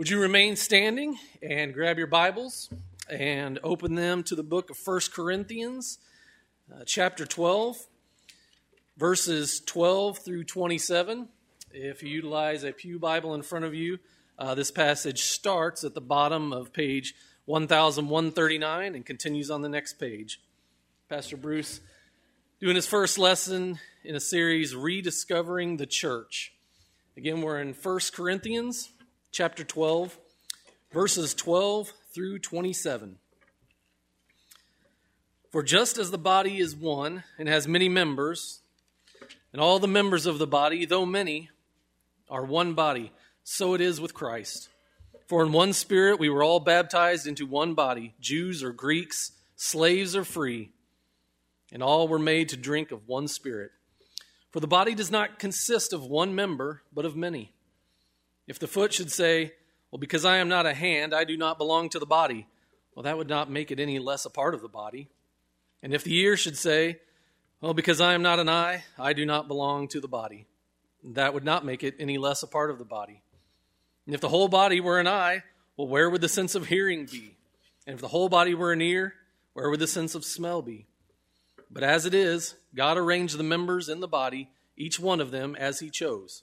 Would you remain standing and grab your Bibles and open them to the book of 1 Corinthians, uh, chapter 12, verses 12 through 27. If you utilize a Pew Bible in front of you, uh, this passage starts at the bottom of page 1139 and continues on the next page. Pastor Bruce doing his first lesson in a series, Rediscovering the Church. Again, we're in 1 Corinthians chapter 12, verses 12 through 27. For just as the body is one and has many members, and all the members of the body, though many, are one body, so it is with Christ. For in one spirit we were all baptized into one body, Jews or Greeks, slaves or free, and all were made to drink of one spirit. For the body does not consist of one member, but of many. If the foot should say, Well, because I am not a hand, I do not belong to the body, well, that would not make it any less a part of the body. And if the ear should say, Well, because I am not an eye, I do not belong to the body, that would not make it any less a part of the body. And if the whole body were an eye, well, where would the sense of hearing be? And if the whole body were an ear, where would the sense of smell be? But as it is, God arranged the members in the body, each one of them as he chose.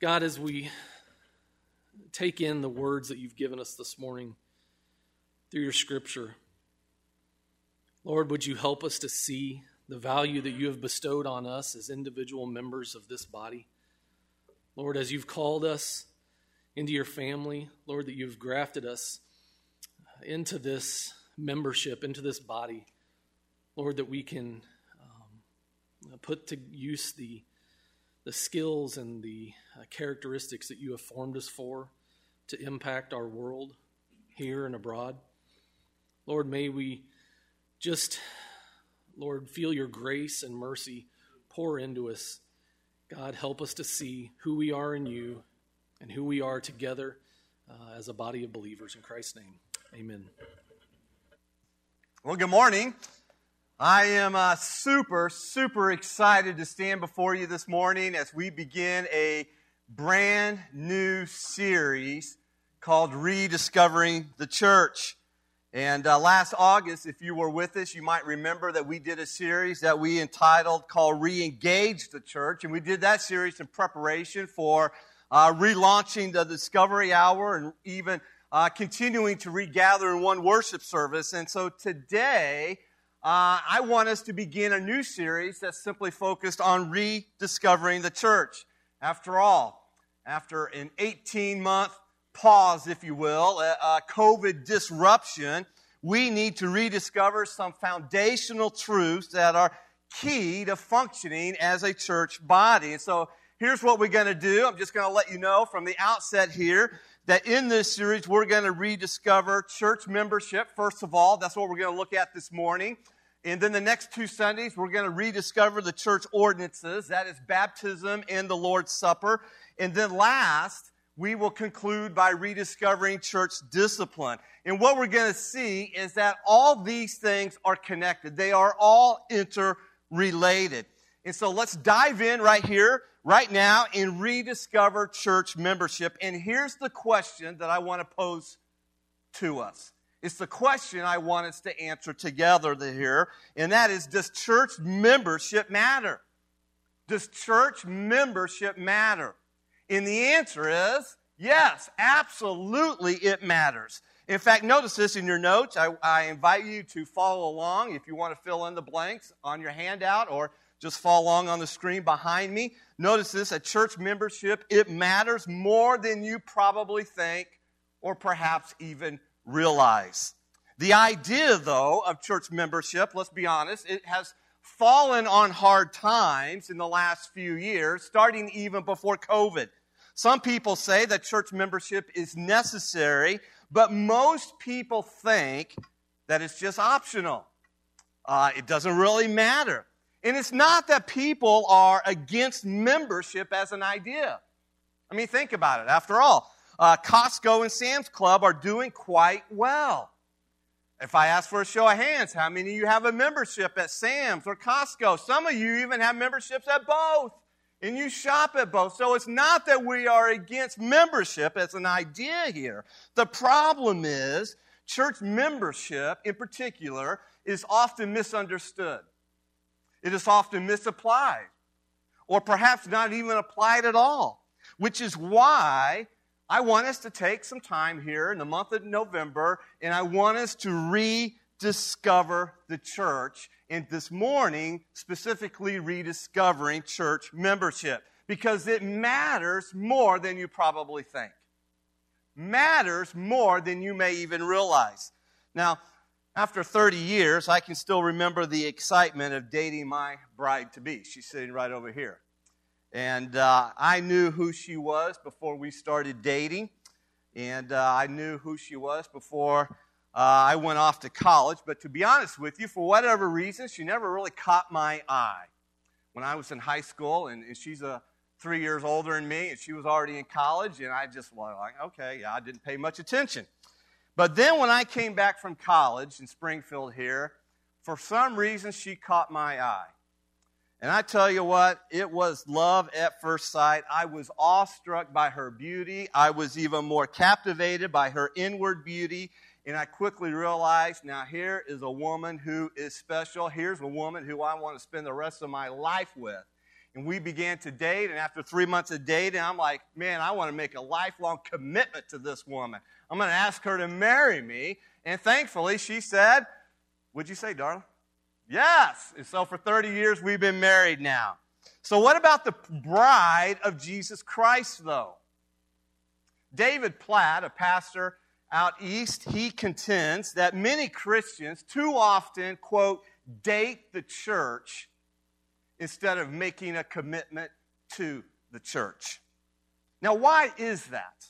God, as we take in the words that you've given us this morning through your scripture, Lord, would you help us to see the value that you have bestowed on us as individual members of this body? Lord, as you've called us into your family, Lord, that you've grafted us into this membership, into this body, Lord, that we can um, put to use the the skills and the uh, characteristics that you have formed us for to impact our world here and abroad. Lord, may we just, Lord, feel your grace and mercy pour into us. God, help us to see who we are in you and who we are together uh, as a body of believers. In Christ's name, amen. Well, good morning. I am uh, super, super excited to stand before you this morning as we begin a brand new series called Rediscovering the Church. And uh, last August, if you were with us, you might remember that we did a series that we entitled called Reengage the Church. And we did that series in preparation for uh, relaunching the Discovery Hour and even uh, continuing to regather in one worship service. And so today, uh, I want us to begin a new series that's simply focused on rediscovering the church. After all, after an 18 month pause, if you will, a, a COVID disruption, we need to rediscover some foundational truths that are key to functioning as a church body. And so here's what we're going to do. I'm just going to let you know from the outset here that in this series, we're going to rediscover church membership, first of all. That's what we're going to look at this morning. And then the next two Sundays, we're going to rediscover the church ordinances that is, baptism and the Lord's Supper. And then last, we will conclude by rediscovering church discipline. And what we're going to see is that all these things are connected, they are all interrelated. And so let's dive in right here, right now, and rediscover church membership. And here's the question that I want to pose to us it's the question I want us to answer together here, and that is Does church membership matter? Does church membership matter? And the answer is Yes, absolutely, it matters. In fact, notice this in your notes. I, I, invite you to follow along if you want to fill in the blanks on your handout or just follow along on the screen behind me. Notice this at church membership, it matters more than you probably think or perhaps even realize. The idea, though, of church membership, let's be honest, it has fallen on hard times in the last few years, starting even before COVID. Some people say that church membership is necessary, but most people think that it's just optional. Uh, it doesn't really matter. And it's not that people are against membership as an idea. I mean, think about it. After all, uh, Costco and Sam's Club are doing quite well. If I ask for a show of hands, how many of you have a membership at Sam's or Costco? Some of you even have memberships at both, and you shop at both. So it's not that we are against membership as an idea here. The problem is, church membership in particular is often misunderstood, it is often misapplied, or perhaps not even applied at all, which is why I want us to take some time here in the month of November, and I want us to rediscover the church. And this morning, specifically rediscovering church membership, because it matters more than you probably think. Matters more than you may even realize. Now, after 30 years, I can still remember the excitement of dating my bride to be. She's sitting right over here. And uh, I knew who she was before we started dating. And uh, I knew who she was before uh, I went off to college. But to be honest with you, for whatever reason, she never really caught my eye. When I was in high school, and, and she's a three years older than me, and she was already in college, and I just was like, okay, yeah, I didn't pay much attention. But then when I came back from college in Springfield here, for some reason she caught my eye. And I tell you what, it was love at first sight. I was awestruck by her beauty. I was even more captivated by her inward beauty. And I quickly realized now here is a woman who is special. Here's a woman who I want to spend the rest of my life with. And we began to date. And after three months of dating, I'm like, man, I want to make a lifelong commitment to this woman. I'm going to ask her to marry me. And thankfully, she said, Would you say, darling? Yes. And so for 30 years, we've been married now. So, what about the bride of Jesus Christ, though? David Platt, a pastor out east, he contends that many Christians too often, quote, date the church instead of making a commitment to the church. Now, why is that?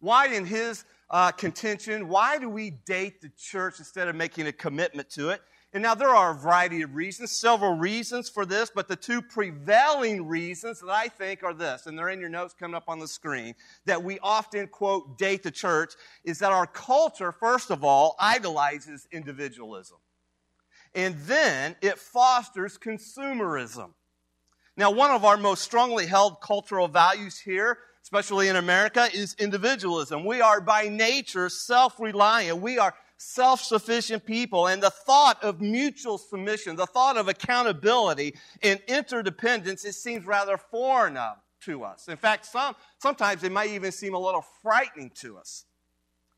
Why, in his uh, contention, why do we date the church instead of making a commitment to it? And now there are a variety of reasons, several reasons for this, but the two prevailing reasons that I think are this, and they're in your notes coming up on the screen, that we often quote date the church, is that our culture, first of all, idolizes individualism. And then it fosters consumerism. Now, one of our most strongly held cultural values here, especially in America, is individualism. We are by nature self reliant. We are self sufficient people. And the thought of mutual submission, the thought of accountability and interdependence, it seems rather foreign uh, to us. In fact, some, sometimes it might even seem a little frightening to us.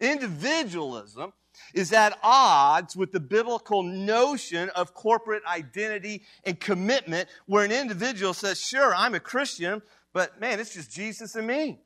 Individualism is at odds with the biblical notion of corporate identity and commitment, where an individual says, Sure, I'm a Christian, but man, it's just Jesus and me.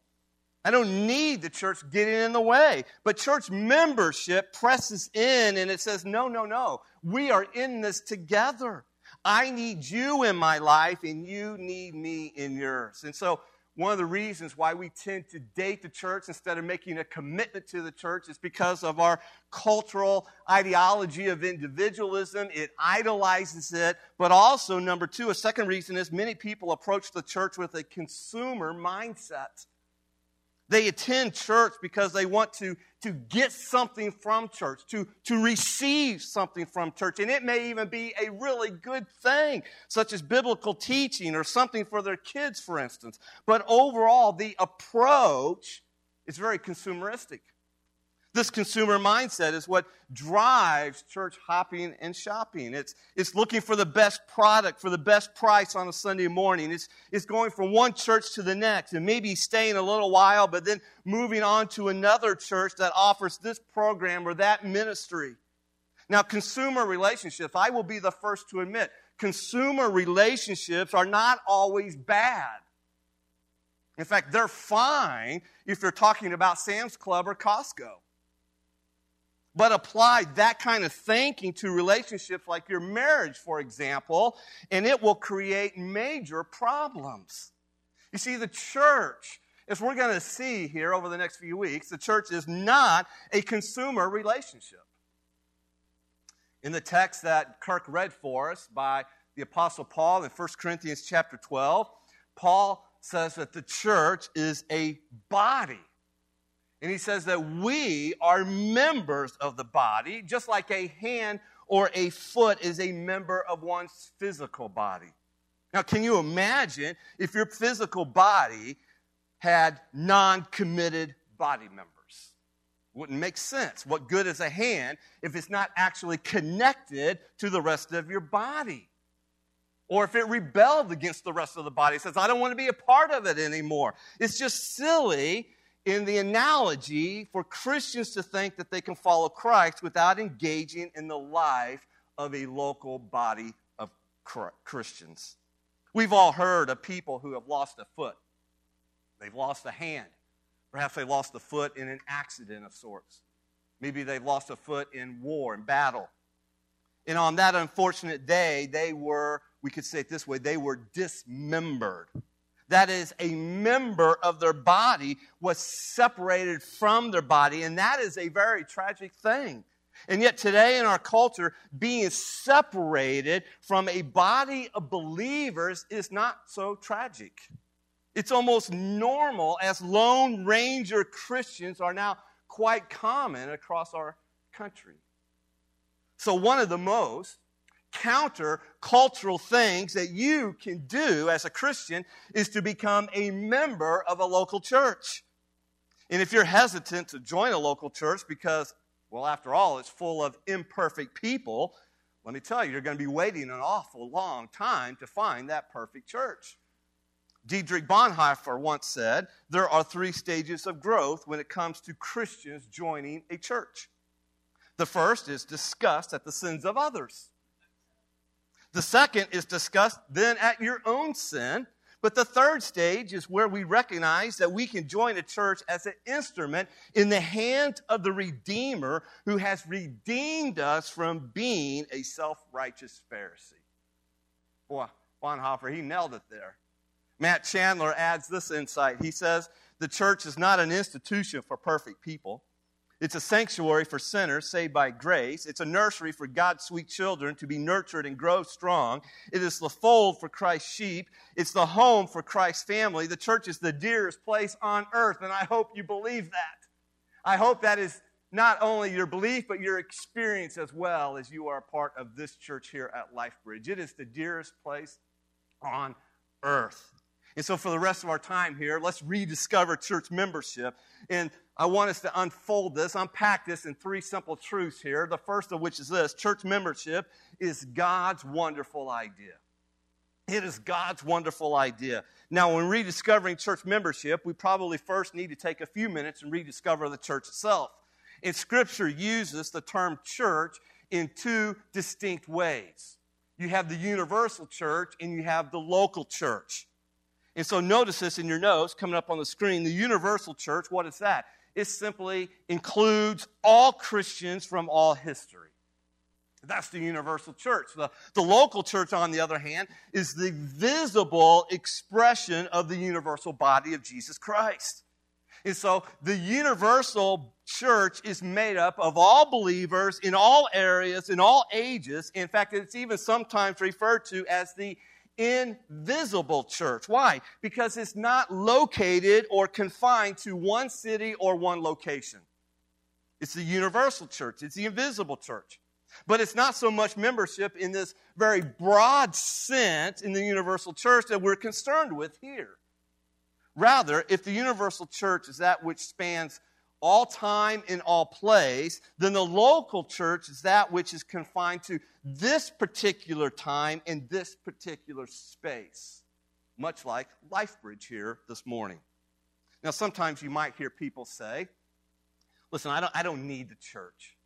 I don't need the church getting in the way. But church membership presses in and it says, no, no, no. We are in this together. I need you in my life and you need me in yours. And so, one of the reasons why we tend to date the church instead of making a commitment to the church is because of our cultural ideology of individualism. It idolizes it. But also, number two, a second reason is many people approach the church with a consumer mindset. They attend church because they want to, to get something from church, to, to receive something from church. And it may even be a really good thing, such as biblical teaching or something for their kids, for instance. But overall, the approach is very consumeristic. This consumer mindset is what drives church hopping and shopping. It's, it's looking for the best product for the best price on a Sunday morning. It's, it's going from one church to the next and maybe staying a little while, but then moving on to another church that offers this program or that ministry. Now, consumer relationships, I will be the first to admit, consumer relationships are not always bad. In fact, they're fine if you're talking about Sam's Club or Costco. But apply that kind of thinking to relationships like your marriage, for example, and it will create major problems. You see, the church, as we're going to see here over the next few weeks, the church is not a consumer relationship. In the text that Kirk read for us by the Apostle Paul in 1 Corinthians chapter 12, Paul says that the church is a body. And he says that we are members of the body, just like a hand or a foot is a member of one's physical body. Now, can you imagine if your physical body had non committed body members? Wouldn't make sense. What good is a hand if it's not actually connected to the rest of your body? Or if it rebelled against the rest of the body, says, I don't want to be a part of it anymore. It's just silly in the analogy for Christians to think that they can follow Christ without engaging in the life of a local body of Christians. We've all heard of people who have lost a foot, they've lost a hand. Perhaps they lost a foot in an accident of sorts. Maybe they lost a foot in war and battle. And on that unfortunate day, they were, we could say it this way, they were dismembered that is a member of their body was separated from their body and that is a very tragic thing. And yet today in our culture being separated from a body of believers is not so tragic. It's almost normal as lone ranger christians are now quite common across our country. So one of the most counter cultural things that you can do as a Christian is to become a member of a local church. And if you're hesitant to join a local church because, well, after all, it's full of imperfect people, let me tell you, you're going to be waiting an awful long time to find that perfect church. Dietrich Bonhoeffer once said, There are three stages of growth when it comes to Christians joining a church. The first is disgust at the sins of others. The second is discussed then at your own sin. But the third stage is where we recognize that we can join a church as an instrument in the hand of the Redeemer who has redeemed us from being a self righteous Pharisee. Boy, Bonhoeffer, he nailed it there. Matt Chandler adds this insight. He says, The church is not an institution for perfect people. It's a sanctuary for sinners saved by grace. It's a nursery for God's sweet children to be nurtured and grow strong. It is the fold for Christ's sheep. It's the home for Christ's family. The church is the dearest place on earth, and I hope you believe that. I hope that is not only your belief, but your experience as well as you are a part of this church here at LifeBridge. It is the dearest place on earth. And so, for the rest of our time here, let's rediscover church membership. And I want us to unfold this, unpack this in three simple truths here. The first of which is this church membership is God's wonderful idea. It is God's wonderful idea. Now, when rediscovering church membership, we probably first need to take a few minutes and rediscover the church itself. And Scripture uses the term church in two distinct ways. You have the universal church and you have the local church. And so notice this in your notes coming up on the screen. The universal church, what is that? it simply includes all Christians from all history. That's the universal church. The, the local church, on the other hand, is the visible expression of the universal body of Jesus Christ. And so the universal church is made up of all believers in all areas, in all ages. In fact, it's even sometimes referred to as the invisible church. Why? Because it's not located or confined to one city or one location. It's the universal church, it's the invisible church. But it's not so much membership in this very broad sense in the universal church that we're concerned with here. Rather, if the universal church is that which spans all time in all place, then the local church is that which is confined to this particular time in this particular space, much like LifeBridge here this morning. Now, sometimes you might hear people say, Listen, I don't, I don't need the church.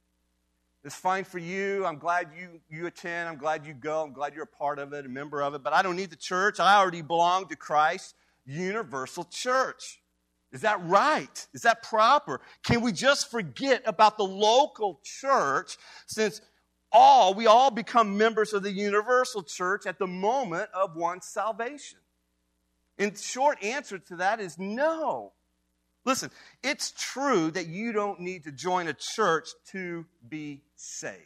It's fine for you. I'm glad you, you attend. I'm glad you go. I'm glad you're a part of it, a member of it. But I don't need the church. I already belong to Christ's Universal Church. Is that right? Is that proper? Can we just forget about the local church since all we all become members of the universal church at the moment of one's salvation? And short answer to that is no. Listen, it's true that you don't need to join a church to be saved.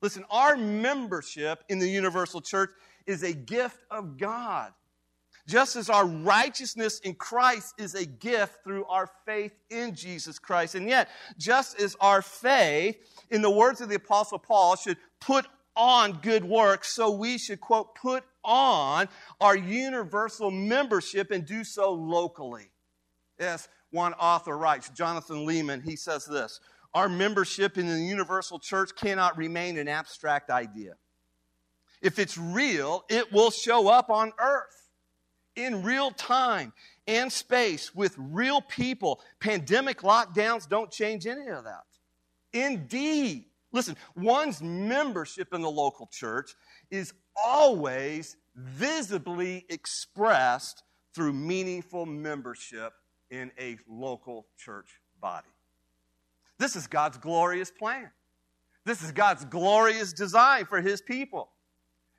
Listen, our membership in the universal church is a gift of God. Just as our righteousness in Christ is a gift through our faith in Jesus Christ. And yet, just as our faith, in the words of the Apostle Paul, should put on good works, so we should, quote, put on our universal membership and do so locally. Yes, one author writes, Jonathan Leeman, he says this Our membership in the universal church cannot remain an abstract idea. If it's real, it will show up on earth in real time and space with real people. Pandemic lockdowns don't change any of that. Indeed, listen, one's membership in the local church is always visibly expressed through meaningful membership in a local church body. This is God's glorious plan. This is God's glorious design for His people.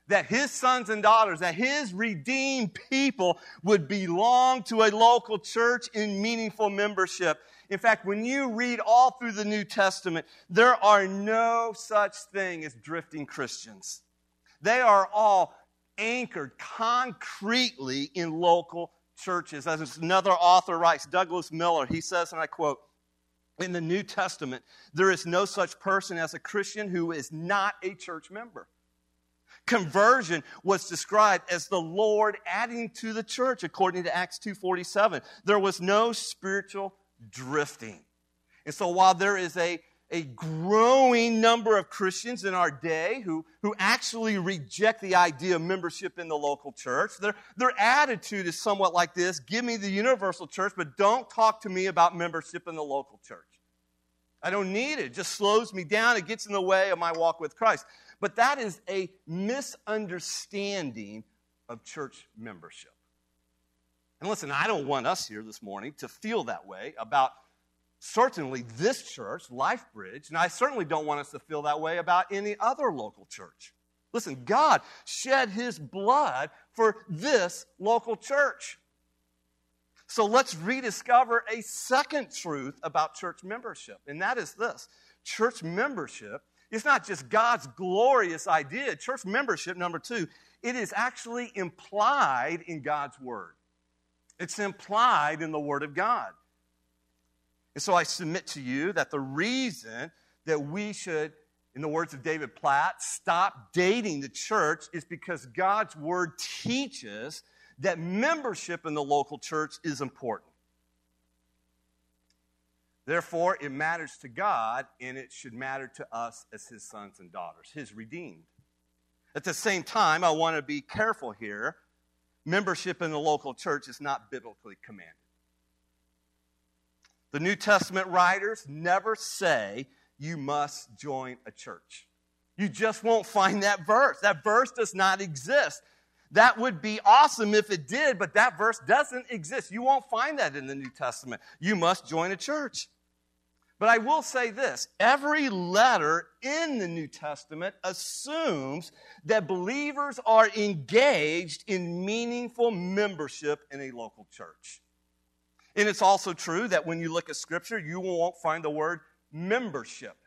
That His sons and daughters, that His redeemed people would belong to a local church in meaningful membership. In fact, when you read all through the New Testament, there are no such thing as drifting Christians. They are all anchored concretely in local churches. As another author writes, Douglas Miller, he says, and I quote, in the New Testament, there is no such person as a Christian who is not a church member. Conversion was described as the Lord adding to the church according to Acts 2:47. There was no spiritual drifting. And so while there is a a growing number of Christians in our day who, who actually reject the idea of membership in the local church. Their, their attitude is somewhat like this Give me the universal church, but don't talk to me about membership in the local church. I don't need it. It just slows me down. It gets in the way of my walk with Christ. But that is a misunderstanding of church membership. And listen, I don't want us here this morning to feel that way about certainly this church, LifeBridge, and I certainly don't want us to feel that way about any other local church. Listen, God shed his blood for this local church. So let's rediscover a second truth about church membership, and that is this church membership is not just God's glorious idea. Church membership, number two, it is actually implied in God's Word. It's implied in the Word of God. And so I submit to you that the reason that we should, in the words of David Platt, stop dating the church is because God's word teaches that membership in the local church is important. Therefore, it matters to God and it should matter to us as his sons and daughters, his redeemed. At the same time, I want to be careful here. Membership in the local church is not biblically commanded. The New Testament writers never say you must join a church. You just won't find that verse. That verse does not exist. That would be awesome if it did, but that verse doesn't exist. You won't find that in the New Testament. You must join a church. But I will say this every letter in the New Testament assumes that believers are engaged in meaningful membership in a local church. And it's also true that when you look at Scripture, you won't find the word membership.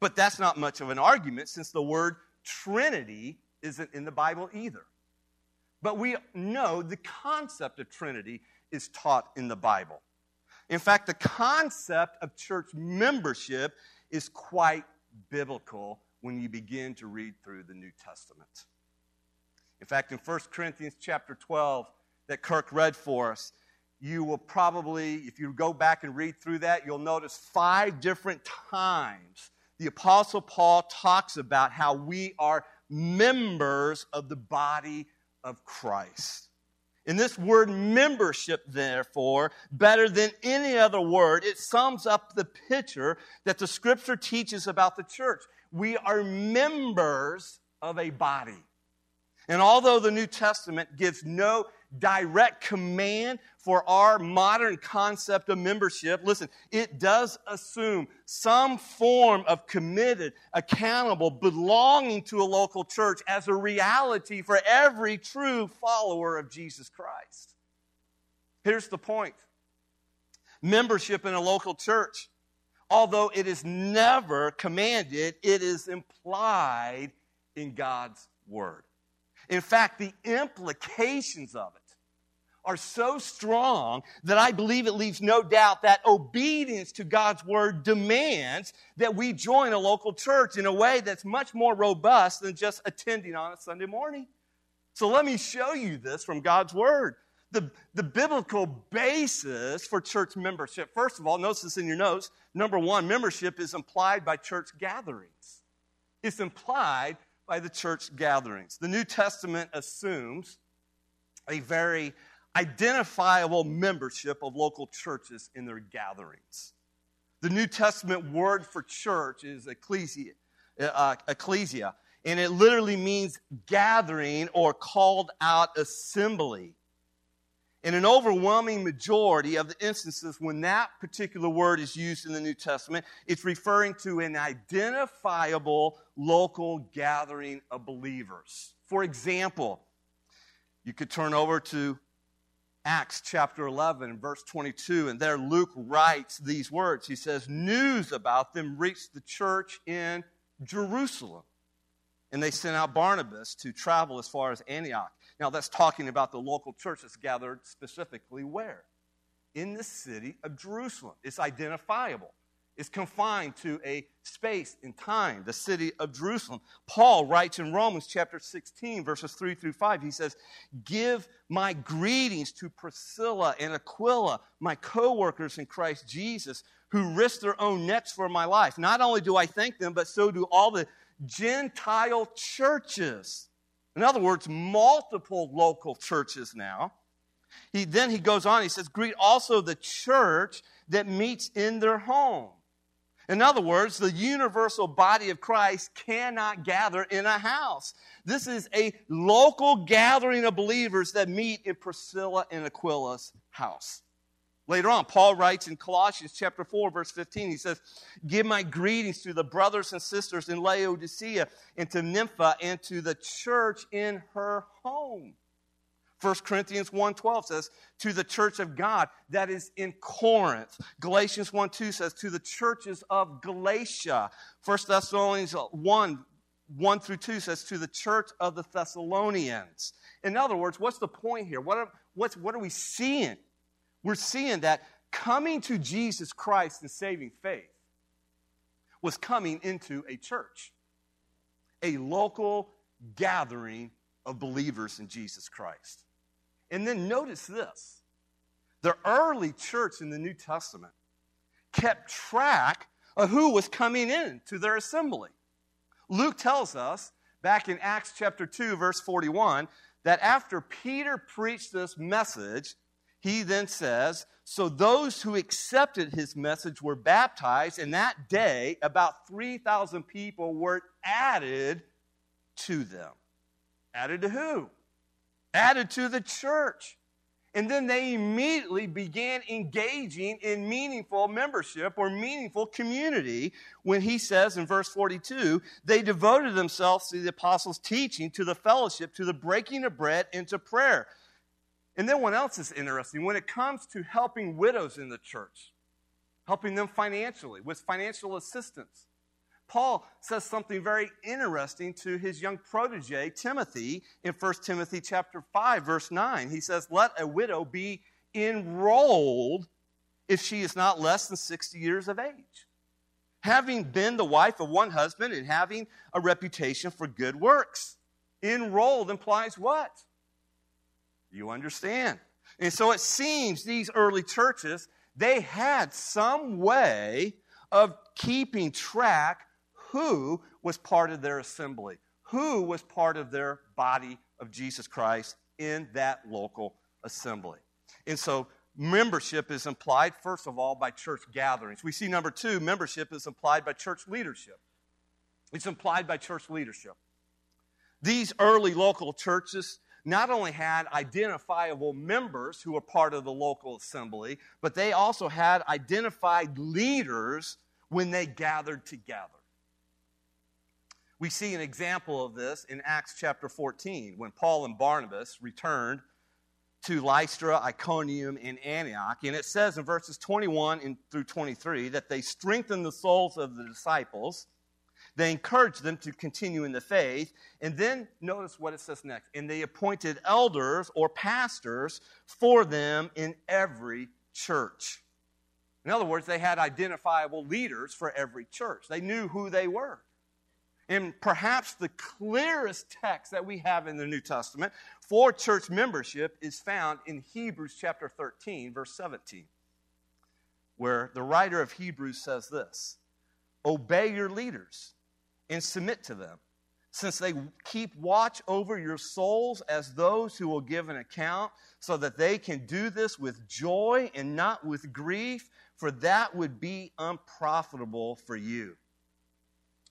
But that's not much of an argument since the word Trinity isn't in the Bible either. But we know the concept of Trinity is taught in the Bible. In fact, the concept of church membership is quite biblical when you begin to read through the New Testament. In fact, in 1 Corinthians chapter 12 that Kirk read for us, you will probably, if you go back and read through that, you'll notice five different times the Apostle Paul talks about how we are members of the body of Christ. In this word membership, therefore, better than any other word, it sums up the picture that the scripture teaches about the church. We are members of a body. And although the New Testament gives no direct command for our modern concept of membership, listen, it does assume some form of committed, accountable, belonging to a local church as a reality for every true follower of Jesus Christ. Here's the point membership in a local church, although it is never commanded, it is implied in God's Word. In fact, the implications of it are so strong that I believe it leaves no doubt that obedience to God's word demands that we join a local church in a way that's much more robust than just attending on a Sunday morning. So let me show you this from God's word. The, the biblical basis for church membership. First of all, notice this in your notes. Number one, membership is implied by church gatherings. It's implied by the church gatherings. The New Testament assumes a very identifiable membership of local churches in their gatherings. The New Testament word for church is ecclesia, uh, ecclesia and it literally means gathering or called out assembly. In an overwhelming majority of the instances when that particular word is used in the New Testament, it's referring to an identifiable local gathering of believers. For example, you could turn over to Acts chapter 11, verse 22, and there Luke writes these words. He says, News about them reached the church in Jerusalem. And they sent out Barnabas to travel as far as Antioch. Now, that's talking about the local church that's gathered specifically where? In the city of Jerusalem. It's identifiable, it's confined to a space in time, the city of Jerusalem. Paul writes in Romans chapter 16, verses 3 through 5, he says, Give my greetings to Priscilla and Aquila, my co workers in Christ Jesus, who risked their own necks for my life. Not only do I thank them, but so do all the Gentile churches in other words, multiple local churches now. He, then he goes on, he says, Greet also the church that meets in their home. In other words, the universal body of Christ cannot gather in a house. This is a local gathering of believers that meet in Priscilla and Aquila's house. Later on, Paul writes in Colossians chapter 4, verse 15, he says, Give my greetings to the brothers and sisters in Laodicea and to Nympha and to the church in her home. 1 Corinthians 1.12 says, to the church of God that is in Corinth. Galatians 1.2 says, to the churches of Galatia. 1 Thessalonians 1, 1 through 2 says, to the church of the Thessalonians. In other words, what's the point here? What are, what's, what are we seeing? We're seeing that coming to Jesus Christ and saving faith was coming into a church, a local gathering of believers in Jesus Christ. And then notice this the early church in the New Testament kept track of who was coming in to their assembly. Luke tells us back in Acts chapter 2, verse 41, that after Peter preached this message, he then says, So those who accepted his message were baptized, and that day about 3,000 people were added to them. Added to who? Added to the church. And then they immediately began engaging in meaningful membership or meaningful community when he says in verse 42 they devoted themselves to the apostles' teaching, to the fellowship, to the breaking of bread, and to prayer. And then what else is interesting? When it comes to helping widows in the church, helping them financially with financial assistance, Paul says something very interesting to his young protege, Timothy, in 1 Timothy chapter 5, verse 9. He says, Let a widow be enrolled if she is not less than 60 years of age, having been the wife of one husband and having a reputation for good works. Enrolled implies what? You understand. And so it seems these early churches, they had some way of keeping track who was part of their assembly, who was part of their body of Jesus Christ in that local assembly. And so membership is implied, first of all, by church gatherings. We see number two, membership is implied by church leadership. It's implied by church leadership. These early local churches not only had identifiable members who were part of the local assembly, but they also had identified leaders when they gathered together. We see an example of this in Acts chapter 14 when Paul and Barnabas returned to Lystra, Iconium, and Antioch. And it says in verses 21 through 23 that they strengthened the souls of the disciples. They encouraged them to continue in the faith. And then notice what it says next. And they appointed elders or pastors for them in every church. In other words, they had identifiable leaders for every church. They knew who they were. And perhaps the clearest text that we have in the New Testament for church membership is found in Hebrews chapter 13, verse 17, where the writer of Hebrews says this Obey your leaders and submit to them, since they keep watch over your souls as those who will give an account, so that they can do this with joy and not with grief, for that would be unprofitable for you.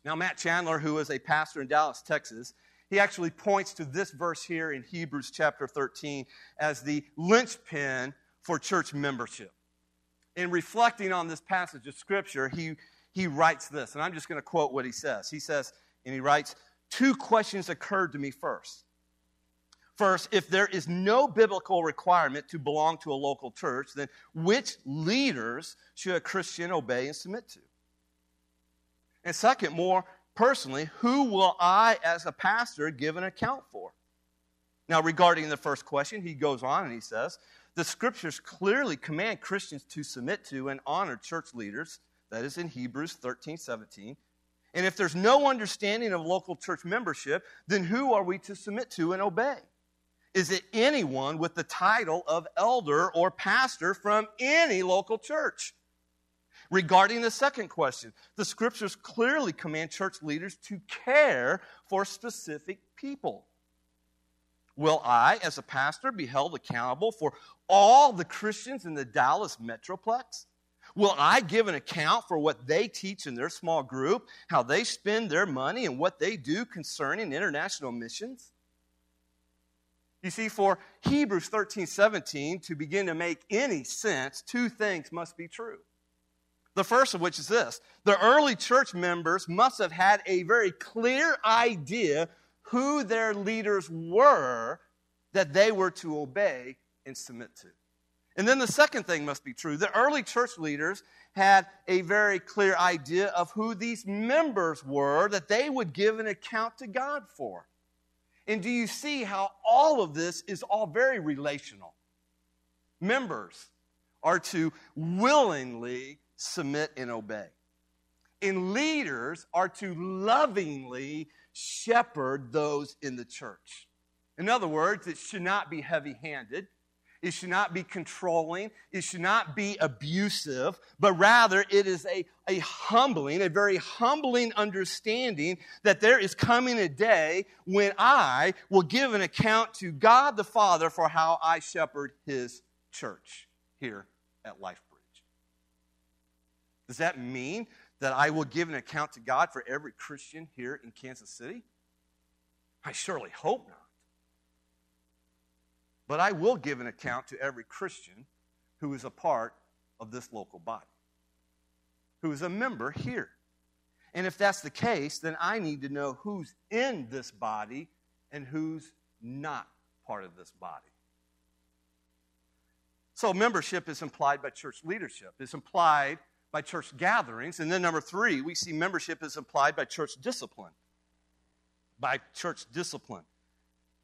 Now, Matt Chandler, who is a pastor in Dallas, Texas, he actually points to this verse here in Hebrews chapter 13 as the linchpin for church membership. In reflecting on this passage of Scripture, he, he writes this, and I'm just going to quote what he says. He says, and he writes, Two questions occurred to me first. First, if there is no biblical requirement to belong to a local church, then which leaders should a Christian obey and submit to? And second, more personally, who will I, as a pastor, give an account for? Now, regarding the first question, he goes on and he says, The scriptures clearly command Christians to submit to and honor church leaders. That is in Hebrews 13, 17. And if there's no understanding of local church membership, then who are we to submit to and obey? Is it anyone with the title of elder or pastor from any local church? Regarding the second question, the scriptures clearly command church leaders to care for specific people. Will I, as a pastor, be held accountable for all the Christians in the Dallas Metroplex? Will I give an account for what they teach in their small group, how they spend their money, and what they do concerning international missions? You see, for Hebrews 13 17 to begin to make any sense, two things must be true. The first of which is this the early church members must have had a very clear idea who their leaders were that they were to obey and submit to. And then the second thing must be true. The early church leaders had a very clear idea of who these members were that they would give an account to God for. And do you see how all of this is all very relational? Members are to willingly submit, and obey. And leaders are to lovingly shepherd those in the church. In other words, it should not be heavy handed. It should not be controlling. It should not be abusive, but rather it is a, a humbling, a very humbling understanding that there is coming a day when I will give an account to God the Father for how I shepherd His church here at Life does that mean that I will give an account to God for every Christian here in Kansas City? I surely hope not. But I will give an account to every Christian who is a part of this local body, who is a member here. And if that's the case, then I need to know who's in this body and who's not part of this body. So, membership is implied by church leadership. It's implied by church gatherings. And then number three, we see membership is implied by church discipline. By church discipline.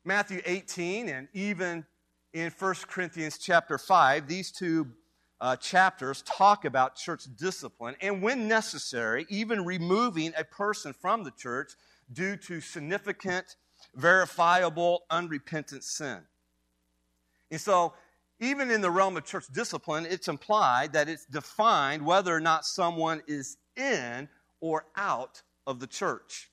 Matthew 18 and even in 1 Corinthians chapter 5, these two uh, chapters talk about church discipline and, when necessary, even removing a person from the church due to significant, verifiable, unrepentant sin. And so, even in the realm of church discipline, it's implied that it's defined whether or not someone is in or out of the church.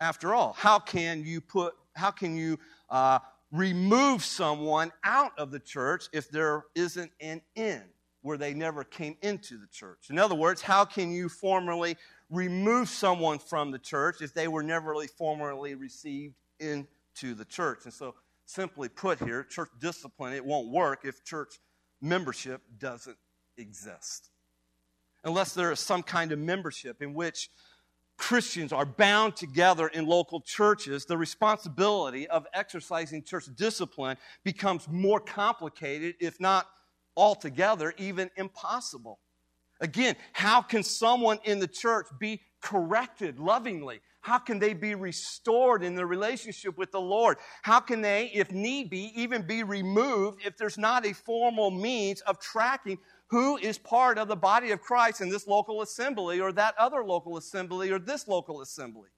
After all, how can you put, how can you uh, remove someone out of the church if there isn't an in where they never came into the church? In other words, how can you formally remove someone from the church if they were never really formally received into the church? And so simply put here, church discipline, it won't work if church membership doesn't exist. Unless there is some kind of membership in which Christians are bound together in local churches, the responsibility of exercising church discipline becomes more complicated, if not altogether even impossible. Again, how can someone in the church be corrected lovingly? How can they be restored in their relationship with the Lord? How can they, if need be, even be removed if there's not a formal means of tracking who is part of the body of Christ in this local assembly or that other local assembly or this local assembly?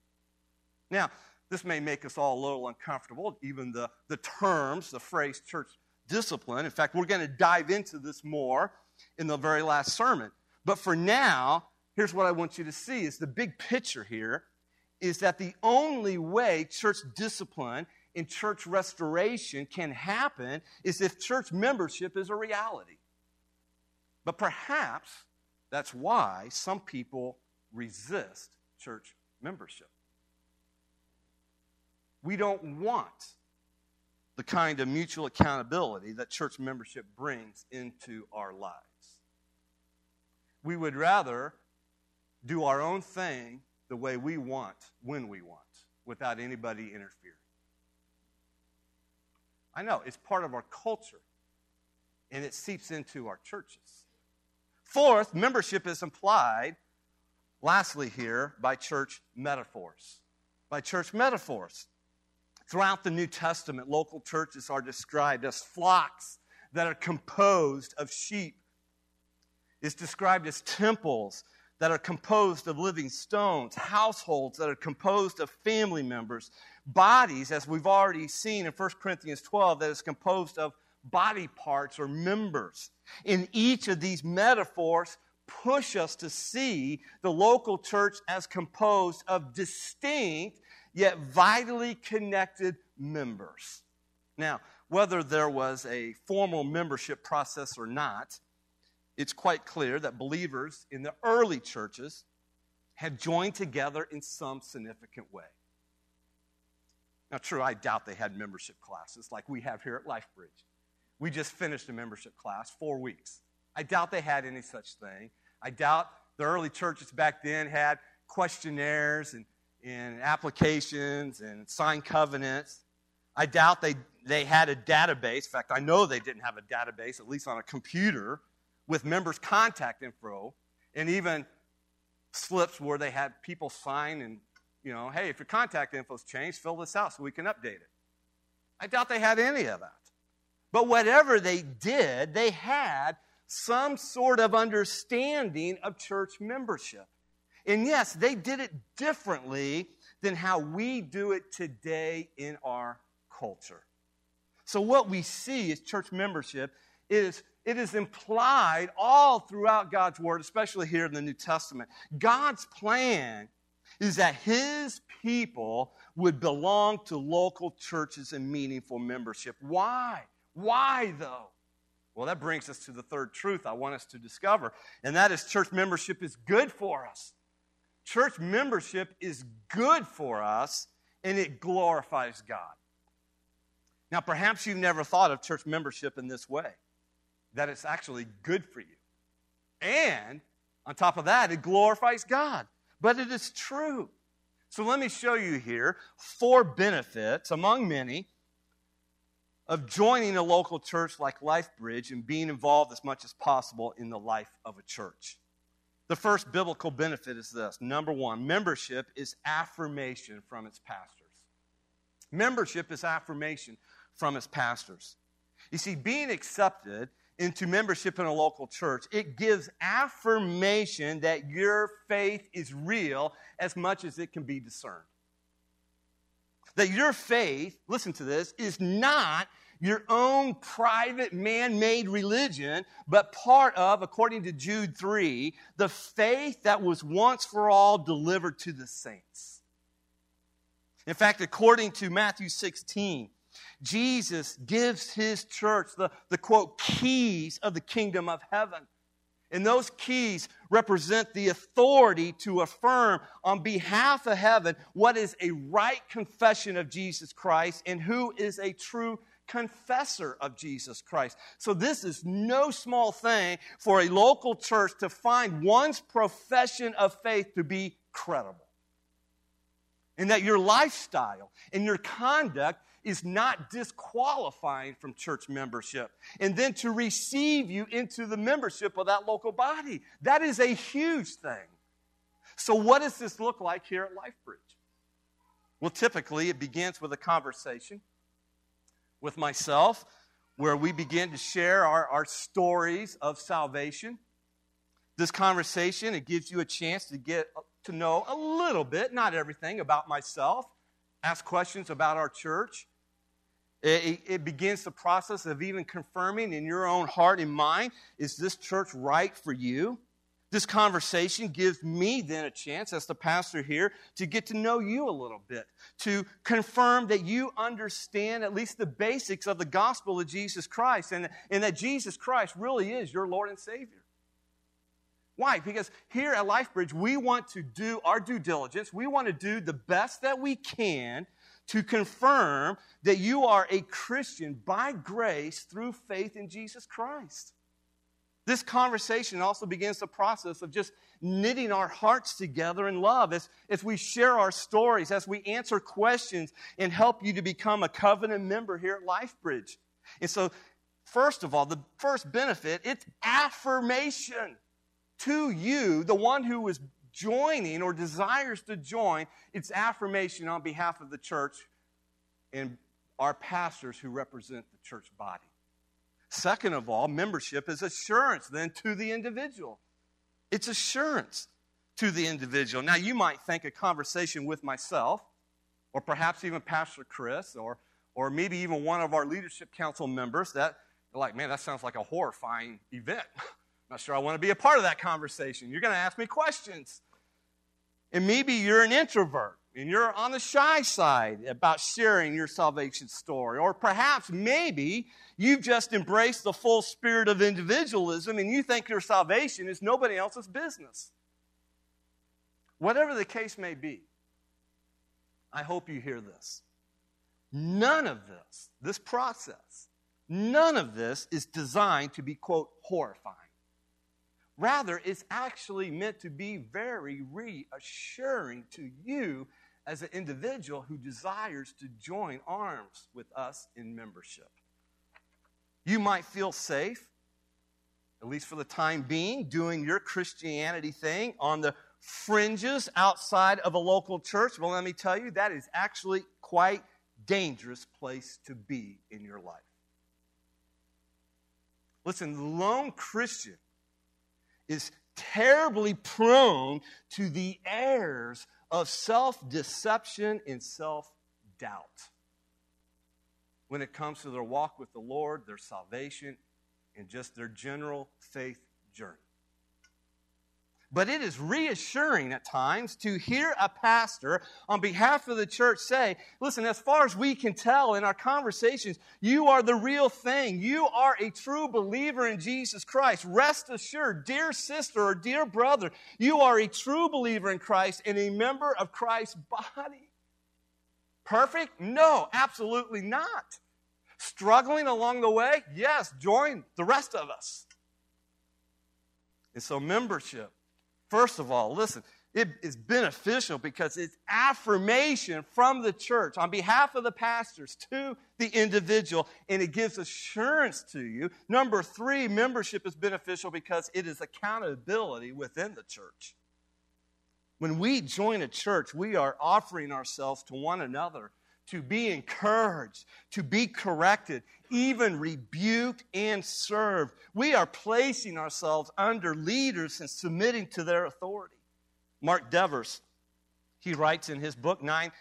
Now, this may make us all a little uncomfortable, even the, the terms, the phrase church discipline. In fact, we're going to dive into this more in the very last sermon. But for now, here's what I want you to see is the big picture here is that the only way church discipline and church restoration can happen is if church membership is a reality. But perhaps that's why some people resist church membership. We don't want the kind of mutual accountability that church membership brings into our lives. We would rather do our own thing the way we want, when we want, without anybody interfering. I know, it's part of our culture, and it seeps into our churches. Fourth, membership is implied, lastly, here, by church metaphors. By church metaphors. Throughout the New Testament, local churches are described as flocks that are composed of sheep. It's described as temples that are composed of living stones, households that are composed of family members, bodies, as we've already seen in 1 Corinthians 12, that is composed of body parts or members. In each of these metaphors, push us to see the local church as composed of distinct yet vitally connected members. Now, whether there was a formal membership process or not, it's quite clear that believers in the early churches had joined together in some significant way. Now, true, I doubt they had membership classes like we have here at LifeBridge. We just finished a membership class, four weeks. I doubt they had any such thing. I doubt the early churches back then had questionnaires and, and applications and signed covenants. I doubt they, they had a database. In fact, I know they didn't have a database, at least on a computer, with members' contact info and even slips where they had people sign and, you know, hey, if your contact info's changed, fill this out so we can update it. I doubt they had any of that. But whatever they did, they had some sort of understanding of church membership. And yes, they did it differently than how we do it today in our culture. So, what we see is church membership is it is implied all throughout God's Word, especially here in the New Testament. God's plan is that His people would belong to local churches and meaningful membership. Why? Why, though? Well, that brings us to the third truth I want us to discover, and that is church membership is good for us. Church membership is good for us, and it glorifies God. Now, perhaps you've never thought of church membership in this way that it's actually good for you. And on top of that, it glorifies God. But it is true. So let me show you here four benefits among many of joining a local church like LifeBridge and being involved as much as possible in the life of a church. The first biblical benefit is this number one, membership is affirmation from its pastors. Membership is affirmation from its pastors. You see, being accepted into membership in a local church, it gives affirmation that your faith is real as much as it can be discerned. That your faith, listen to this, is not your own private man made religion, but part of, according to Jude 3, the faith that was once for all delivered to the saints. In fact, according to Matthew 16, Jesus gives his church the, the quote, keys of the kingdom of heaven. And those keys represent the authority to affirm on behalf of heaven what is a right confession of Jesus Christ and who is a true confessor of Jesus Christ. So, this is no small thing for a local church to find one's profession of faith to be credible. And that your lifestyle and your conduct is not disqualifying from church membership. And then to receive you into the membership of that local body. That is a huge thing. So, what does this look like here at LifeBridge? Well, typically it begins with a conversation with myself where we begin to share our, our stories of salvation. This conversation, it gives you a chance to get to know a little bit, not everything, about myself, ask questions about our church. It, it, begins the process of even confirming in your own heart and mind is this church right for you? This conversation gives me then a chance, as the pastor here, to get to know you a little bit, to confirm that you understand at least the basics of the gospel of Jesus Christ and, and that Jesus Christ really is your Lord and Savior. Why? Because here at LifeBridge, we want to do our due diligence. We want to do the best that we can to confirm that you are a Christian by grace through faith in Jesus Christ. This conversation also begins the process of just knitting our hearts together in love as, as we share our stories, as we answer questions and help you to become a covenant member here at LifeBridge. And so, first of all, the first benefit, it's affirmation to you, the one who is joining or desires to join, it's affirmation on behalf of the church and our pastors who represent the church body. Second of all, membership is assurance then to the individual. It's assurance to the individual. Now, you might think a conversation with myself, or perhaps even Pastor Chris, or, or maybe even one of our leadership council members, that, like, man, that sounds like a horrifying event. not sure I want to be a part of that conversation. You're going to ask me questions. And maybe you're an introvert and you're on the shy side about sharing your salvation story. Or perhaps, maybe, you've just embraced the full spirit of individualism and you think your salvation is nobody else's business. Whatever the case may be, I hope you hear this. None of this, this process, none of this is designed to be, quote, horrifying. Rather, it's actually meant to be very reassuring to you as an individual who desires to join arms with us in membership. You might feel safe, at least for the time being, doing your Christianity thing on the fringes outside of a local church. Well, let me tell you, that is actually quite dangerous place to be in your life. Listen, lone Christian is terribly prone to the errors of self deception and self doubt when it comes to their walk with the Lord, their salvation, and just their general faith journey. But it is reassuring at times to hear a pastor on behalf of the church say, listen, as far as we can tell in our conversations, you are the real thing. You are a true believer in Jesus Christ. Rest assured, dear sister or dear brother, you are a true believer in Christ and a member of Christ's body. Perfect? No, absolutely not. Struggling along the way? Yes, join the rest of us. And so, membership First of all, listen, it is beneficial because it's affirmation from the church on behalf of the pastors to the individual, and it gives assurance to you. Number three, membership is beneficial because it is accountability within the church. When we join a church, we are offering ourselves to one another to be encouraged, to be corrected, even rebuked and served. We are placing ourselves under leaders and submitting to their authority. Mark Devers, he writes in his book, Nine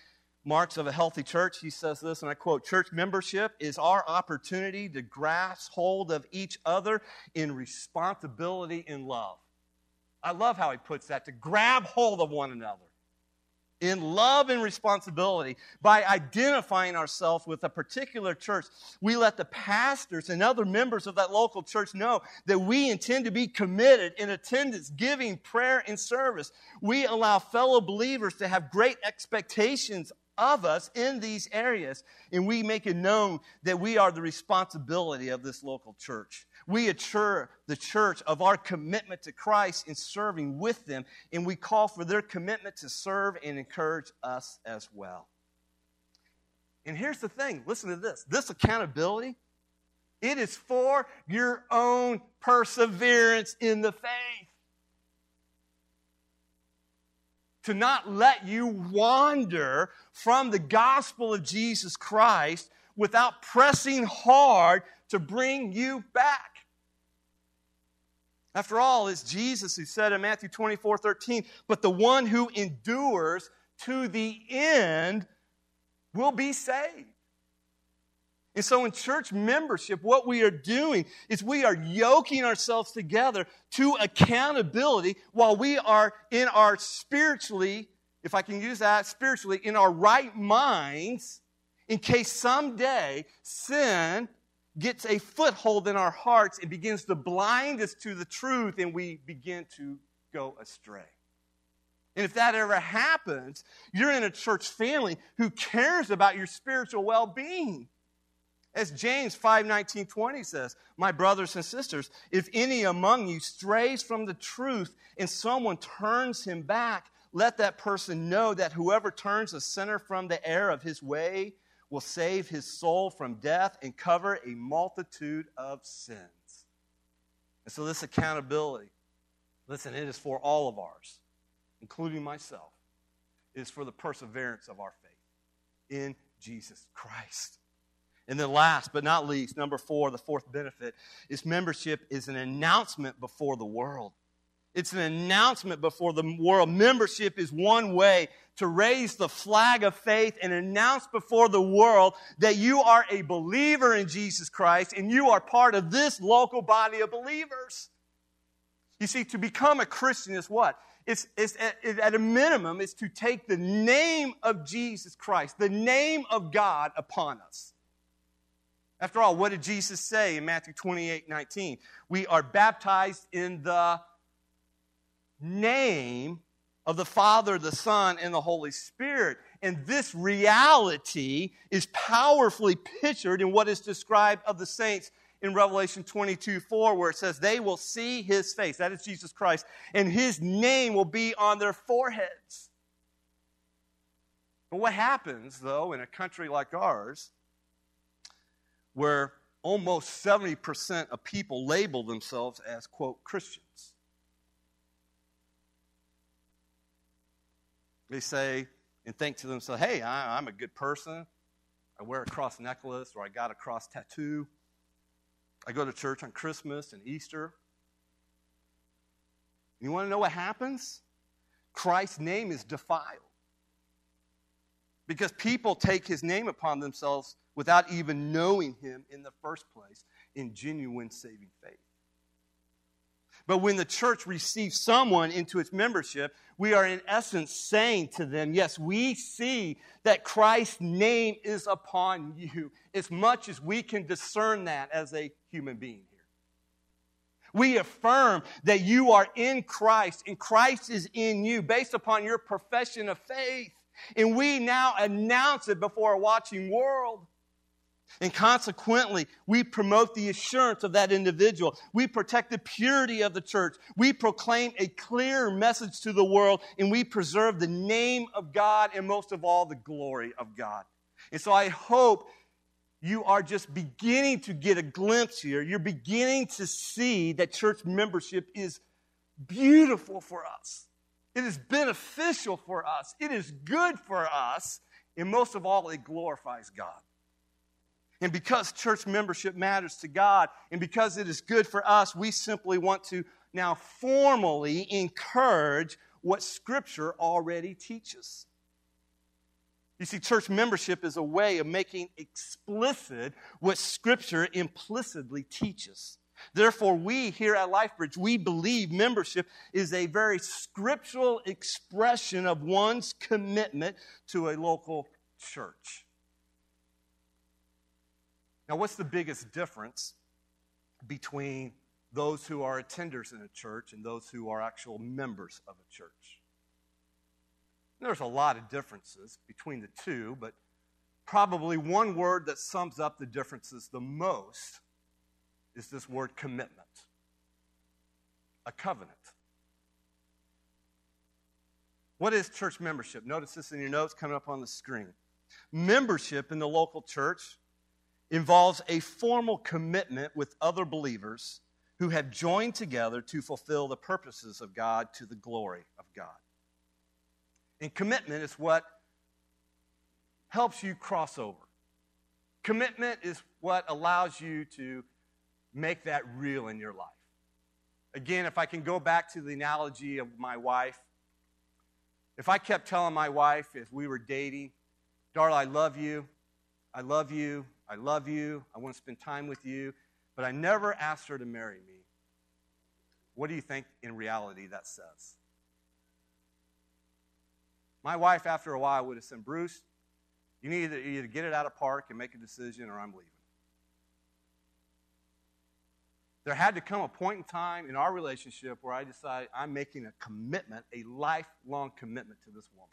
marks of a healthy church, he says this, and I quote Church membership is our opportunity to grasp hold of each other in responsibility and love. I love how he puts that to grab hold of one another in love and responsibility by identifying ourselves with a particular church. We let the pastors and other members of that local church know that we intend to be committed in attendance, giving, prayer, and service. We allow fellow believers to have great expectations of us in these areas, and we make it known that we are the responsibility of this local church. We assure the church of our commitment to Christ in serving with them, and we call for their commitment to serve and encourage us as well. And here's the thing listen to this this accountability, it is for your own perseverance in the faith. to not let you wander from the gospel of Jesus Christ without pressing hard to bring you back. After all, it's Jesus who said in Matthew 24 13, but the one who endures to the end will be saved. And so, in church membership, what we are doing is we are yoking ourselves together to accountability while we are in our spiritually, if I can use that, spiritually, in our right minds, in case someday sin gets a foothold in our hearts and begins to blind us to the truth and we begin to go astray. And if that ever happens, you're in a church family who cares about your spiritual well being. As James 5 19, 20 says, My brothers and sisters, if any among you strays from the truth and someone turns him back, let that person know that whoever turns a sinner from the error of his way will save his soul from death and cover a multitude of sins. And so, this accountability, listen, it is for all of ours, including myself. It is for the perseverance of our faith in Jesus Christ. And then, last but not least, number four, the fourth benefit is membership is an announcement before the world. It's an announcement before the world. Membership is one way to raise the flag of faith and announce before the world that you are a believer in Jesus Christ and you are part of this local body of believers. You see, to become a Christian is what? It's, it's at, at a minimum, is to take the name of Jesus Christ, the name of God upon us. After all, what did Jesus say in Matthew 28 19? We are baptized in the name of the Father, the Son, and the Holy Spirit. And this reality is powerfully pictured in what is described of the saints in Revelation 22 4, where it says, They will see his face, that is Jesus Christ, and his name will be on their foreheads. But what happens, though, in a country like ours, where almost 70% of people label themselves as, quote, Christians. They say and think to themselves, hey, I, am a good person. I wear a cross necklace or I got a cross tattoo. I go to church on Christmas and Easter. You want to know what happens? Christ's name is defiled. Because people take his name upon themselves without even knowing him in the first place in genuine saving faith. But when the church receives someone into its membership, we are in essence saying to them, Yes, we see that Christ's name is upon you, as much as we can discern that as a human being here. We affirm that you are in Christ and Christ is in you based upon your profession of faith. And we now announce it before a watching world. And consequently, we promote the assurance of that individual. We protect the purity of the church. We proclaim a clear message to the world, and we preserve the name of God and most of all, the glory of God. And so I hope you are just beginning to get a glimpse here. You're beginning to see that church membership is beautiful for us. It is beneficial for us. It is good for us. And most of all, it glorifies God. And because church membership matters to God and because it is good for us, we simply want to now formally encourage what Scripture already teaches. You see, church membership is a way of making explicit what Scripture implicitly teaches. Therefore, we here at LifeBridge, we believe membership is a very scriptural expression of one's commitment to a local church. Now, what's the biggest difference between those who are attenders in a church and those who are actual members of a church? There's a lot of differences between the two, but probably one word that sums up the differences the most is this word commitment. A covenant. What is church membership? Notice this in your notes coming up on the screen. Membership in the local church involves a formal commitment with other believers who have joined together to fulfill the purposes of God to the glory of God. And commitment is what helps you cross over. Commitment is what allows you to make that real in your life. Again, if I can go back to the analogy of my wife, if I kept telling my wife if we were dating, Darla, I love you, I love you, I love you, I want to spend time with you, but I never asked her to marry me, what do you think in reality that says? My wife, after a while, would have said, Bruce, you need to either get it out of park and make a decision, or I'm leaving. There had to come a point in time in our relationship where I decided I'm making a commitment, a lifelong commitment to this woman.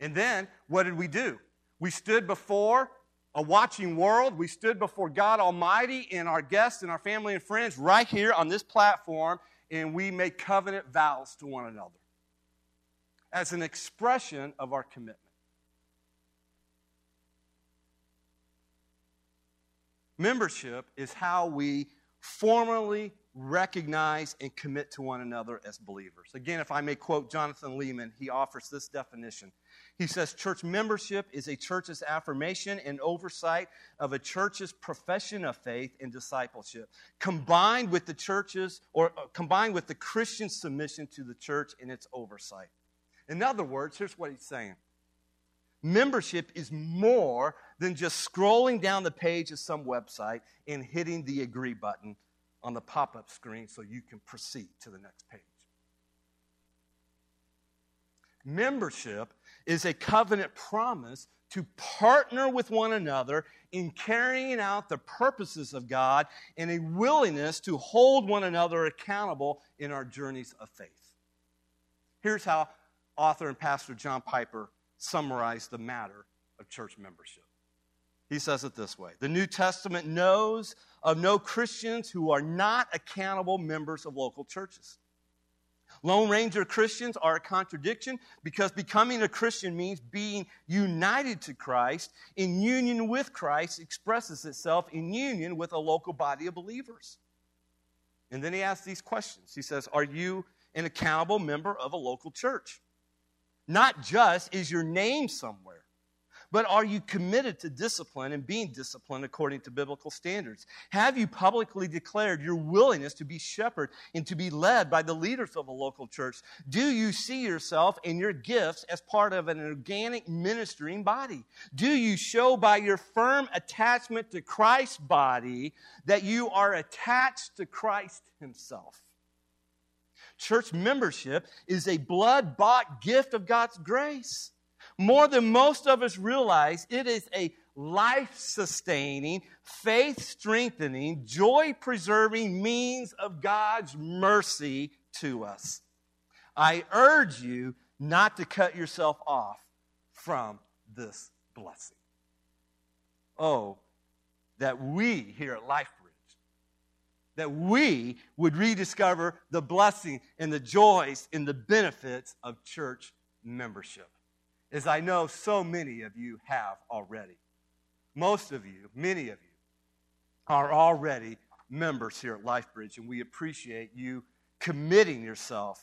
And then, what did we do? We stood before a watching world. We stood before God Almighty and our guests and our family and friends right here on this platform, and we made covenant vows to one another as an expression of our commitment. Membership is how we formally recognize and commit to one another as believers. Again, if I may quote Jonathan Leeman, he offers this definition. He says, Church membership is a church's affirmation and oversight of a church's profession of faith and discipleship, combined with the church's or uh, combined with the Christian submission to the church and its oversight. In other words, here's what he's saying Membership is more than just scrolling down the page of some website and hitting the agree button on the pop up screen so you can proceed to the next page. Membership is a covenant promise to partner with one another in carrying out the purposes of God and a willingness to hold one another accountable in our journeys of faith. Here's how author and pastor John Piper summarize the matter of church membership. He says it this way The New Testament knows of no Christians who are not accountable members of local churches. Lone Ranger Christians are a contradiction because becoming a Christian means being united to Christ. In union with Christ expresses itself in union with a local body of believers. And then he asks these questions. He says, Are you an accountable member of a local church? Not just is your name somewhere, but are you committed to discipline and being disciplined according to biblical standards? Have you publicly declared your willingness to be shepherded and to be led by the leaders of a local church? Do you see yourself and your gifts as part of an organic ministering body? Do you show by your firm attachment to Christ's body that you are attached to Christ Himself? Church membership is a blood bought gift of God's grace. More than most of us realize, it is a life sustaining, faith strengthening, joy preserving means of God's mercy to us. I urge you not to cut yourself off from this blessing. Oh, that we here at Life that we would rediscover the blessing and the joys and the benefits of church membership, as I know so many of you have already. Most of you, many of you, are already members here at LifeBridge, and we appreciate you committing yourself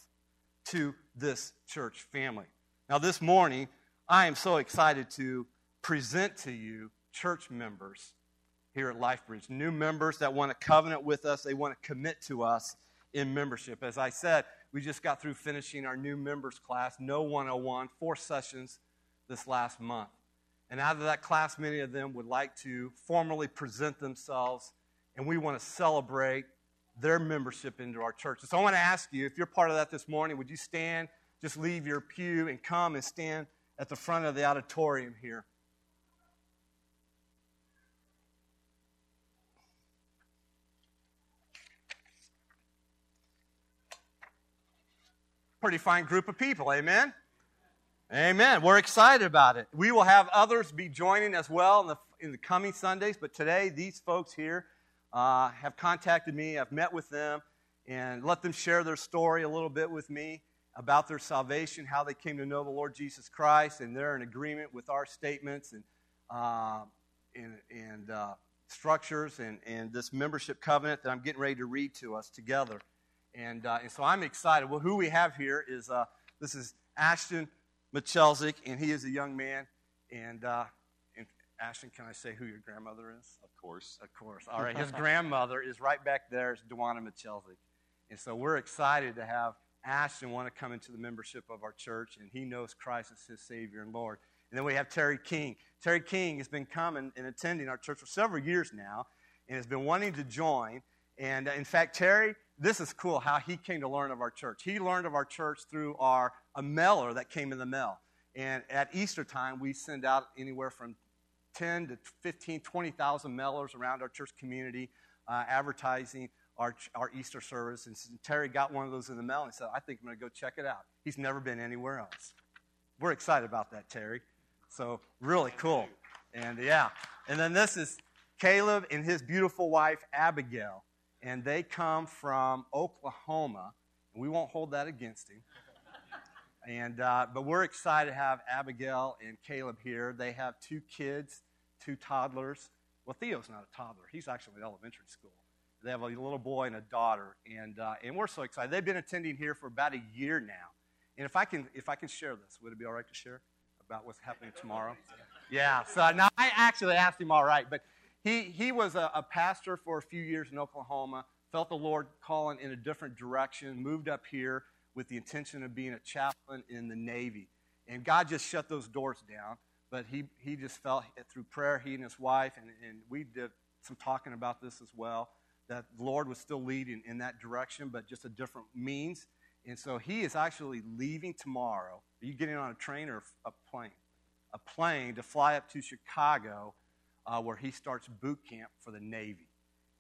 to this church family. Now, this morning, I am so excited to present to you church members here at LifeBridge. New members that want to covenant with us, they want to commit to us in membership. As I said, we just got through finishing our new members class, No 101, four sessions this last month. And out of that class, many of them would like to formally present themselves, and we want to celebrate their membership into our church. So I want to ask you, if you're part of that this morning, would you stand, just leave your pew, and come and stand at the front of the auditorium here? Pretty fine group of people, amen? Amen. We're excited about it. We will have others be joining as well in the, in the coming Sundays, but today these folks here uh, have contacted me. I've met with them and let them share their story a little bit with me about their salvation, how they came to know the Lord Jesus Christ, and they're in agreement with our statements and, uh, and, and uh, structures and, and this membership covenant that I'm getting ready to read to us together. And, uh, and so I'm excited. Well, who we have here is uh, this is Ashton Michelzik, and he is a young man. And, uh, and Ashton, can I say who your grandmother is? Of course. Of course. All right. His grandmother is right back there. It's Dewana Michelzik. And so we're excited to have Ashton want to come into the membership of our church, and he knows Christ as his Savior and Lord. And then we have Terry King. Terry King has been coming and attending our church for several years now and has been wanting to join. And uh, in fact, Terry this is cool how he came to learn of our church. He learned of our church through our a mailer that came in the mail. And at Easter time, we send out anywhere from 10 to 15, 20,000 mailers around our church community uh, advertising our, our Easter service. And Terry got one of those in the mail and said, I think I'm going to go check it out. He's never been anywhere else. We're excited about that, Terry. So, really cool. And yeah. And then this is Caleb and his beautiful wife, Abigail and they come from Oklahoma. And we won't hold that against him. And, uh, but we're excited to have Abigail and Caleb here. They have two kids, two toddlers. Well, Theo's not a toddler. He's actually in elementary school. They have a little boy and a daughter, and, uh, and we're so excited. They've been attending here for about a year now. And if I can, if I can share this, would it be all right to share about what's happening tomorrow? Yeah. So now I actually asked him all right, but he, he was a, a pastor for a few years in Oklahoma, felt the Lord calling in a different direction, moved up here with the intention of being a chaplain in the Navy. And God just shut those doors down. But he, he just felt through prayer, he and his wife, and, and we did some talking about this as well, that the Lord was still leading in that direction, but just a different means. And so he is actually leaving tomorrow. Are you getting on a train or a plane? A plane to fly up to Chicago uh, where he starts boot camp for the Navy.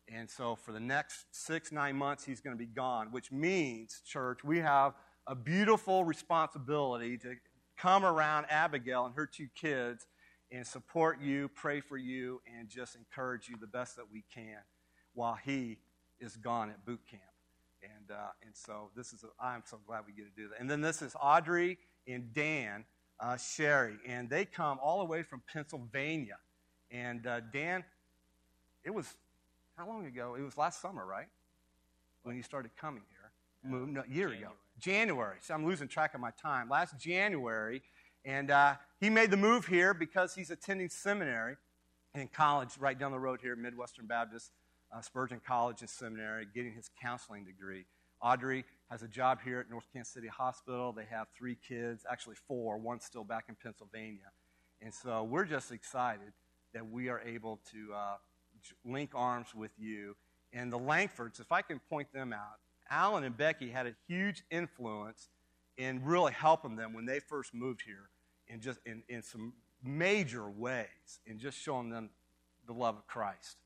And so for the next six, nine months, he's going to be gone, which means, church, we have a beautiful responsibility to come around Abigail and her two kids and support you, pray for you, and just encourage you the best that we can while he is gone at boot camp. And, uh, and so this is, i am so glad we get to do that. And then this is Audrey and Dan uh, Sherry, and they come all the way from Pennsylvania. And uh, Dan, it was how long ago? It was last summer, right? When you started coming here. Moved, no, year January. ago. January. So I'm losing track of my time. Last January. And uh, he made the move here because he's attending seminary in college right down the road here at Midwestern Baptist uh, Spurgeon College and Seminary, getting his counseling degree. Audrey has a job here at North Kansas City Hospital. They have three kids, actually four. One's still back in Pennsylvania. And so we're just excited that we are able to uh, link arms with you. And the Langfords, if I can point them out, Alan and Becky had a huge influence in really helping them when they first moved here in just in, in some major ways in just showing them the love of Christ.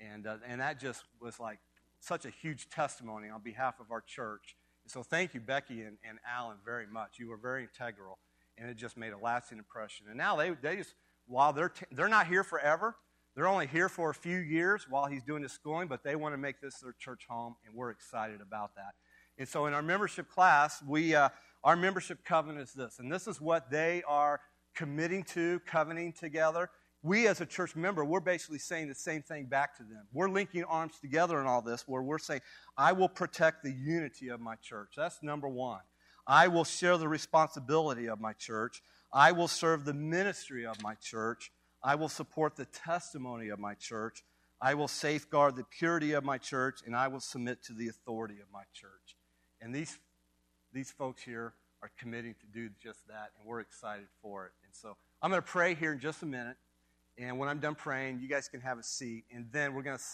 And, uh, and that just was like such a huge testimony on behalf of our church. So thank you, Becky and, and Alan, very much. You were very integral, and it just made a lasting impression. And now they, they just while they're, t- they're not here forever, they're only here for a few years while he's doing his schooling, but they want to make this their church home, and we're excited about that. And so in our membership class, we, uh, our membership covenant is this, and this is what they are committing to, covenanting together. We, as a church member, we're basically saying the same thing back to them. We're linking arms together in all this, where we're saying, I will protect the unity of my church. That's number one. I will share the responsibility of my church. I will serve the ministry of my church. I will support the testimony of my church. I will safeguard the purity of my church, and I will submit to the authority of my church. And these, these folks here are committing to do just that, and we're excited for it. And so I'm going to pray here in just a minute. And when I'm done praying, you guys can have a seat. And then we're going to,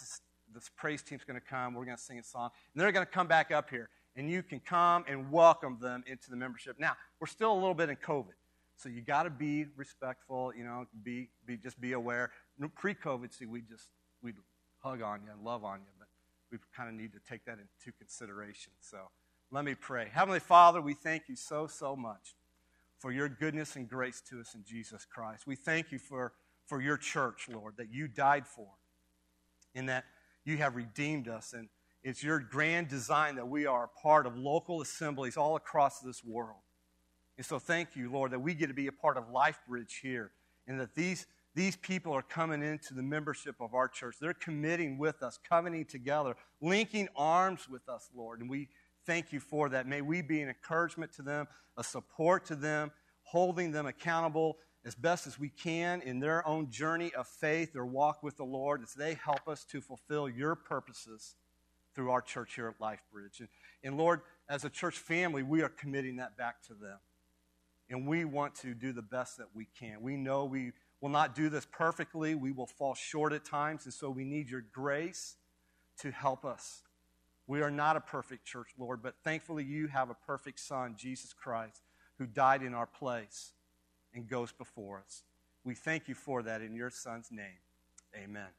this praise team's going to come. We're going to sing a song. And they're going to come back up here. And you can come and welcome them into the membership. Now, we're still a little bit in COVID. So you got to be respectful, you know, be, be just be aware. Pre-COVID, see, we just, we'd hug on you and love on you. But we kind of need to take that into consideration. So let me pray. Heavenly Father, we thank you so, so much for your goodness and grace to us in Jesus Christ. We thank you for for your church, Lord, that you died for, and that you have redeemed us. And it's your grand design that we are a part of local assemblies all across this world. And so thank you, Lord, that we get to be a part of LifeBridge here, and that these, these people are coming into the membership of our church. They're committing with us, covenanting together, linking arms with us, Lord. And we thank you for that. May we be an encouragement to them, a support to them, holding them accountable as best as we can in their own journey of faith or walk with the Lord as they help us to fulfill your purposes through our church here at LifeBridge. And, and Lord, as a church family, we are committing that back to them. And we want to do the best that we can. We know we will not do this perfectly, we will fall short at times, and so we need your grace to help us. We are not a perfect church, Lord, but thankfully you have a perfect Son, Jesus Christ, who died in our place and goes before us. We thank you for that in your Son's name. Amen.